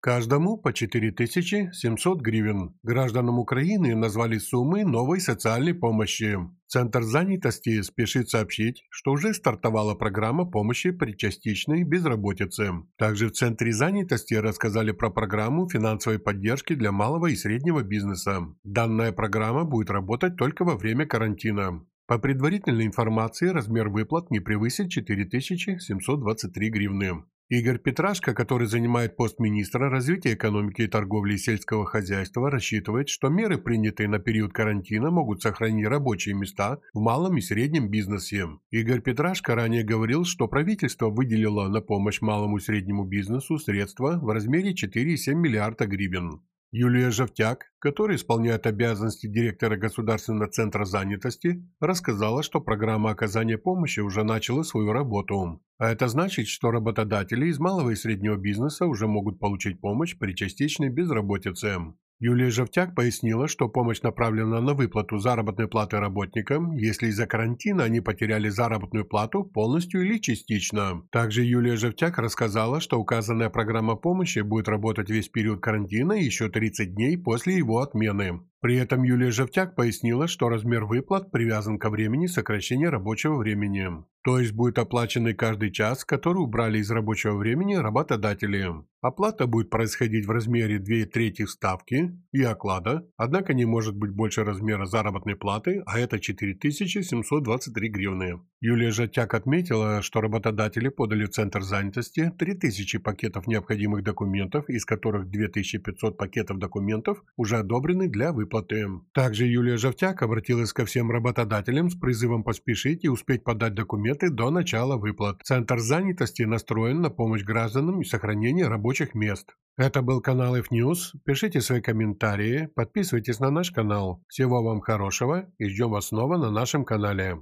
Каждому по 4700 гривен. Гражданам Украины назвали суммы новой социальной помощи. Центр занятости спешит сообщить, что уже стартовала программа помощи при частичной безработице. Также в Центре занятости рассказали про программу финансовой поддержки для малого и среднего бизнеса. Данная программа будет работать только во время карантина. По предварительной информации, размер выплат не превысит 4723 гривны. Игорь Петрашко, который занимает пост министра развития экономики и торговли и сельского хозяйства, рассчитывает, что меры, принятые на период карантина, могут сохранить рабочие места в малом и среднем бизнесе. Игорь Петрашко ранее говорил, что правительство выделило на помощь малому и среднему бизнесу средства в размере 4,7 миллиарда гривен. Юлия Жовтяк, который исполняет обязанности директора Государственного центра занятости, рассказала, что программа оказания помощи уже начала свою работу. А это значит, что работодатели из малого и среднего бизнеса уже могут получить помощь при частичной безработице. Юлия Жовтяк пояснила, что помощь направлена на выплату заработной платы работникам, если из-за карантина они потеряли заработную плату полностью или частично. Также Юлия Жовтяк рассказала, что указанная программа помощи будет работать весь период карантина и еще 30 дней после его отмены. При этом Юлия Жовтяк пояснила, что размер выплат привязан ко времени сокращения рабочего времени. То есть будет оплаченный каждый час, который убрали из рабочего времени работодатели. Оплата будет происходить в размере 2 трети ставки и оклада, однако не может быть больше размера заработной платы, а это 4723 гривны. Юлия Жатяк отметила, что работодатели подали в Центр занятости 3000 пакетов необходимых документов, из которых 2500 пакетов документов уже одобрены для выплаты. Также Юлия Жовтяк обратилась ко всем работодателям с призывом поспешить и успеть подать документы до начала выплат. Центр занятости настроен на помощь гражданам и сохранение рабочих мест. Это был канал F-News. Пишите свои комментарии, подписывайтесь на наш канал. Всего вам хорошего и ждем вас снова на нашем канале.